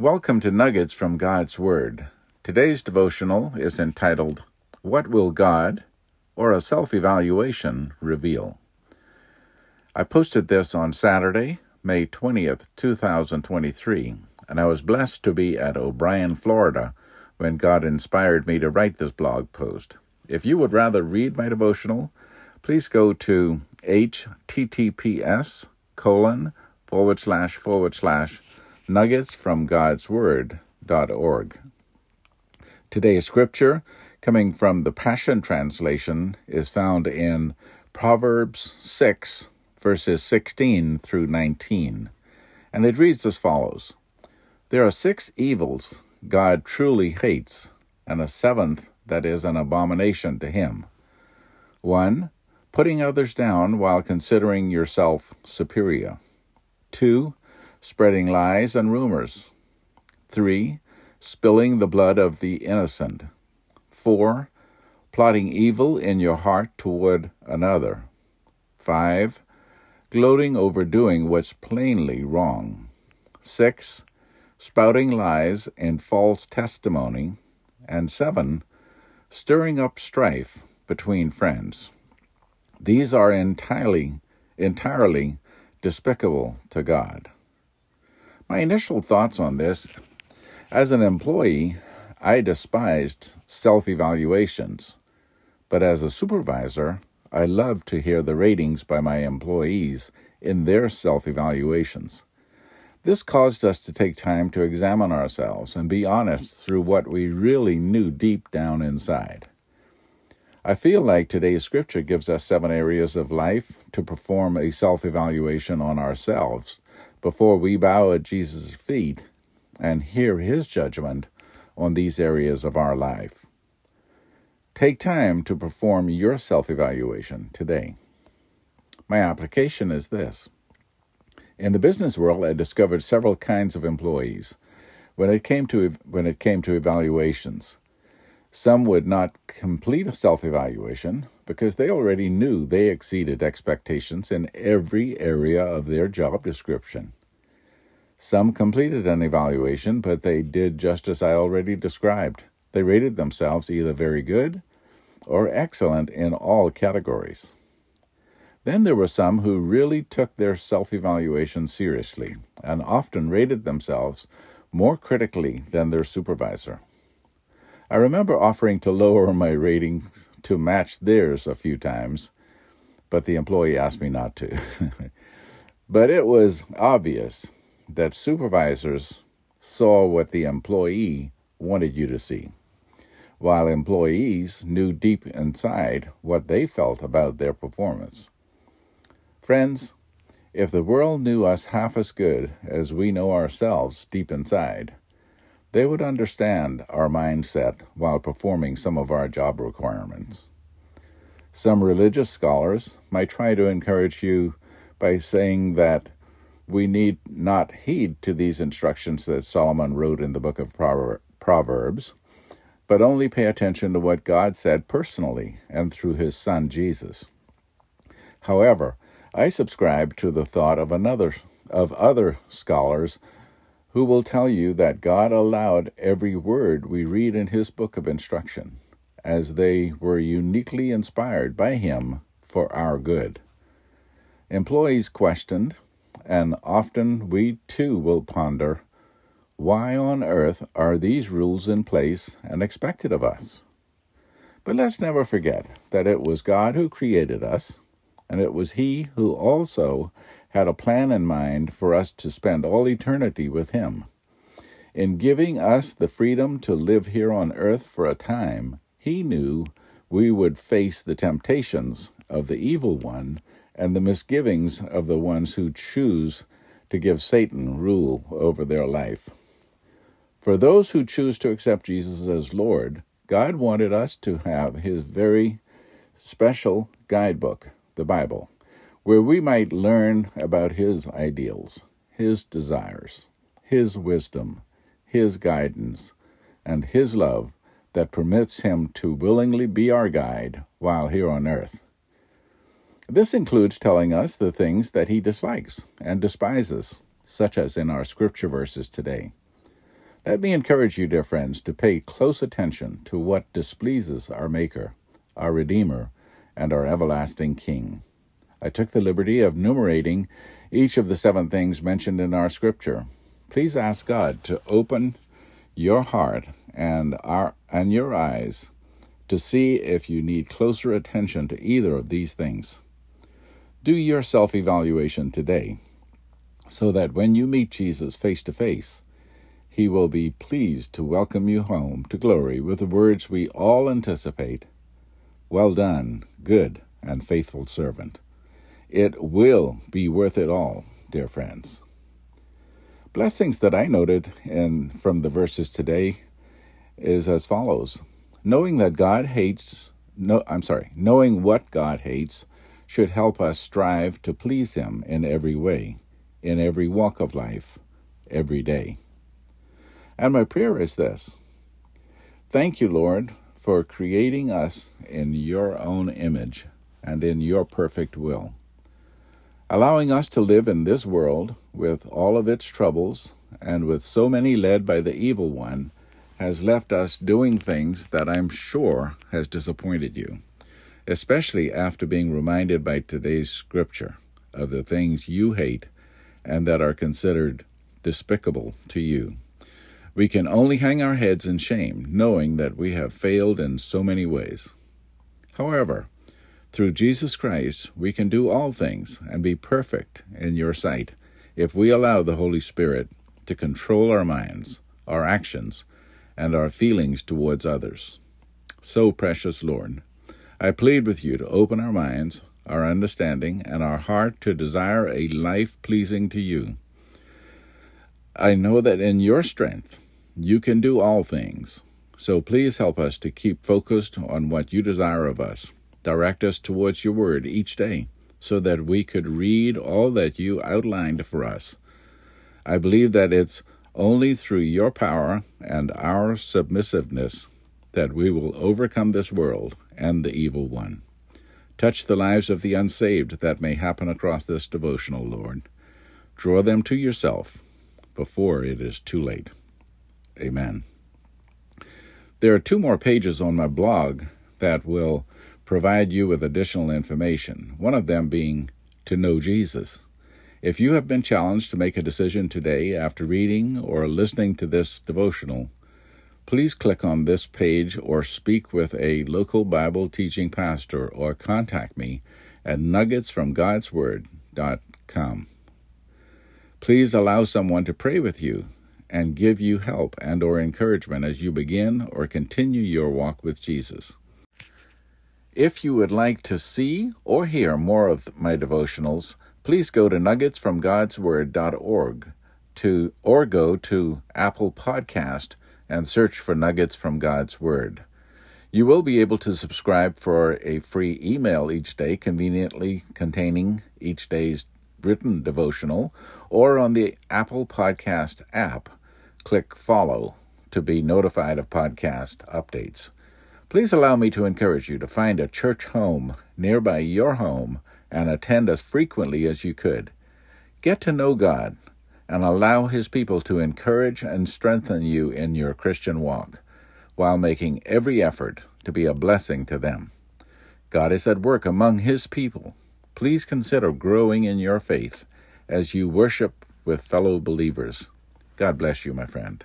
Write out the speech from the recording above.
Welcome to Nuggets from God's Word. Today's devotional is entitled, What Will God, or a Self Evaluation, Reveal? I posted this on Saturday, May 20th, 2023, and I was blessed to be at O'Brien, Florida, when God inspired me to write this blog post. If you would rather read my devotional, please go to https colon forward slash forward slash nuggets from God's Word.org. Today's scripture, coming from the Passion Translation, is found in Proverbs 6, verses 16 through 19. And it reads as follows There are six evils God truly hates, and a seventh that is an abomination to him. 1. Putting others down while considering yourself superior. 2 spreading lies and rumors. 3. Spilling the blood of the innocent. 4. Plotting evil in your heart toward another. 5. Gloating over doing what's plainly wrong. 6. Spouting lies and false testimony. And 7. Stirring up strife between friends. These are entirely, entirely despicable to God. My initial thoughts on this as an employee, I despised self evaluations, but as a supervisor, I loved to hear the ratings by my employees in their self evaluations. This caused us to take time to examine ourselves and be honest through what we really knew deep down inside. I feel like today's scripture gives us seven areas of life to perform a self evaluation on ourselves before we bow at Jesus' feet and hear his judgment on these areas of our life. Take time to perform your self evaluation today. My application is this In the business world, I discovered several kinds of employees when it came to, when it came to evaluations. Some would not complete a self evaluation because they already knew they exceeded expectations in every area of their job description. Some completed an evaluation, but they did just as I already described. They rated themselves either very good or excellent in all categories. Then there were some who really took their self evaluation seriously and often rated themselves more critically than their supervisor. I remember offering to lower my ratings to match theirs a few times, but the employee asked me not to. but it was obvious that supervisors saw what the employee wanted you to see, while employees knew deep inside what they felt about their performance. Friends, if the world knew us half as good as we know ourselves deep inside, they would understand our mindset while performing some of our job requirements. Some religious scholars might try to encourage you by saying that we need not heed to these instructions that Solomon wrote in the book of Proverbs, but only pay attention to what God said personally and through his son Jesus. However, I subscribe to the thought of another of other scholars who will tell you that God allowed every word we read in his book of instruction, as they were uniquely inspired by him for our good. Employees questioned, and often we too will ponder why on earth are these rules in place and expected of us? But let's never forget that it was God who created us, and it was He who also had a plan in mind for us to spend all eternity with Him. In giving us the freedom to live here on earth for a time, He knew we would face the temptations of the evil one and the misgivings of the ones who choose to give Satan rule over their life. For those who choose to accept Jesus as Lord, God wanted us to have His very special guidebook, the Bible where we might learn about His ideals, His desires, His wisdom, His guidance, and His love that permits Him to willingly be our guide while here on earth. This includes telling us the things that He dislikes and despises, such as in our scripture verses today. Let me encourage you, dear friends, to pay close attention to what displeases our Maker, our Redeemer, and our everlasting King. I took the liberty of numerating each of the seven things mentioned in our scripture. Please ask God to open your heart and our and your eyes to see if you need closer attention to either of these things. Do your self-evaluation today so that when you meet Jesus face to face, he will be pleased to welcome you home to glory with the words we all anticipate Well done, good and faithful servant. It will be worth it all, dear friends. Blessings that I noted in from the verses today is as follows. Knowing that God hates no I'm sorry, knowing what God hates should help us strive to please him in every way, in every walk of life, every day. And my prayer is this Thank you, Lord, for creating us in your own image and in your perfect will. Allowing us to live in this world with all of its troubles and with so many led by the evil one has left us doing things that I'm sure has disappointed you, especially after being reminded by today's scripture of the things you hate and that are considered despicable to you. We can only hang our heads in shame, knowing that we have failed in so many ways. However, through Jesus Christ, we can do all things and be perfect in your sight if we allow the Holy Spirit to control our minds, our actions, and our feelings towards others. So, precious Lord, I plead with you to open our minds, our understanding, and our heart to desire a life pleasing to you. I know that in your strength, you can do all things. So please help us to keep focused on what you desire of us. Direct us towards your word each day so that we could read all that you outlined for us. I believe that it's only through your power and our submissiveness that we will overcome this world and the evil one. Touch the lives of the unsaved that may happen across this devotional, Lord. Draw them to yourself before it is too late. Amen. There are two more pages on my blog that will provide you with additional information, one of them being to know Jesus. If you have been challenged to make a decision today after reading or listening to this devotional, please click on this page or speak with a local Bible teaching pastor or contact me at nuggetsfromgodsword.com. Please allow someone to pray with you and give you help and or encouragement as you begin or continue your walk with Jesus. If you would like to see or hear more of my devotionals, please go to nuggetsfromgodsword.org to or go to Apple Podcast and search for Nuggets from God's Word. You will be able to subscribe for a free email each day, conveniently containing each day's written devotional, or on the Apple Podcast app click follow to be notified of podcast updates. Please allow me to encourage you to find a church home nearby your home and attend as frequently as you could. Get to know God and allow His people to encourage and strengthen you in your Christian walk while making every effort to be a blessing to them. God is at work among His people. Please consider growing in your faith as you worship with fellow believers. God bless you, my friend.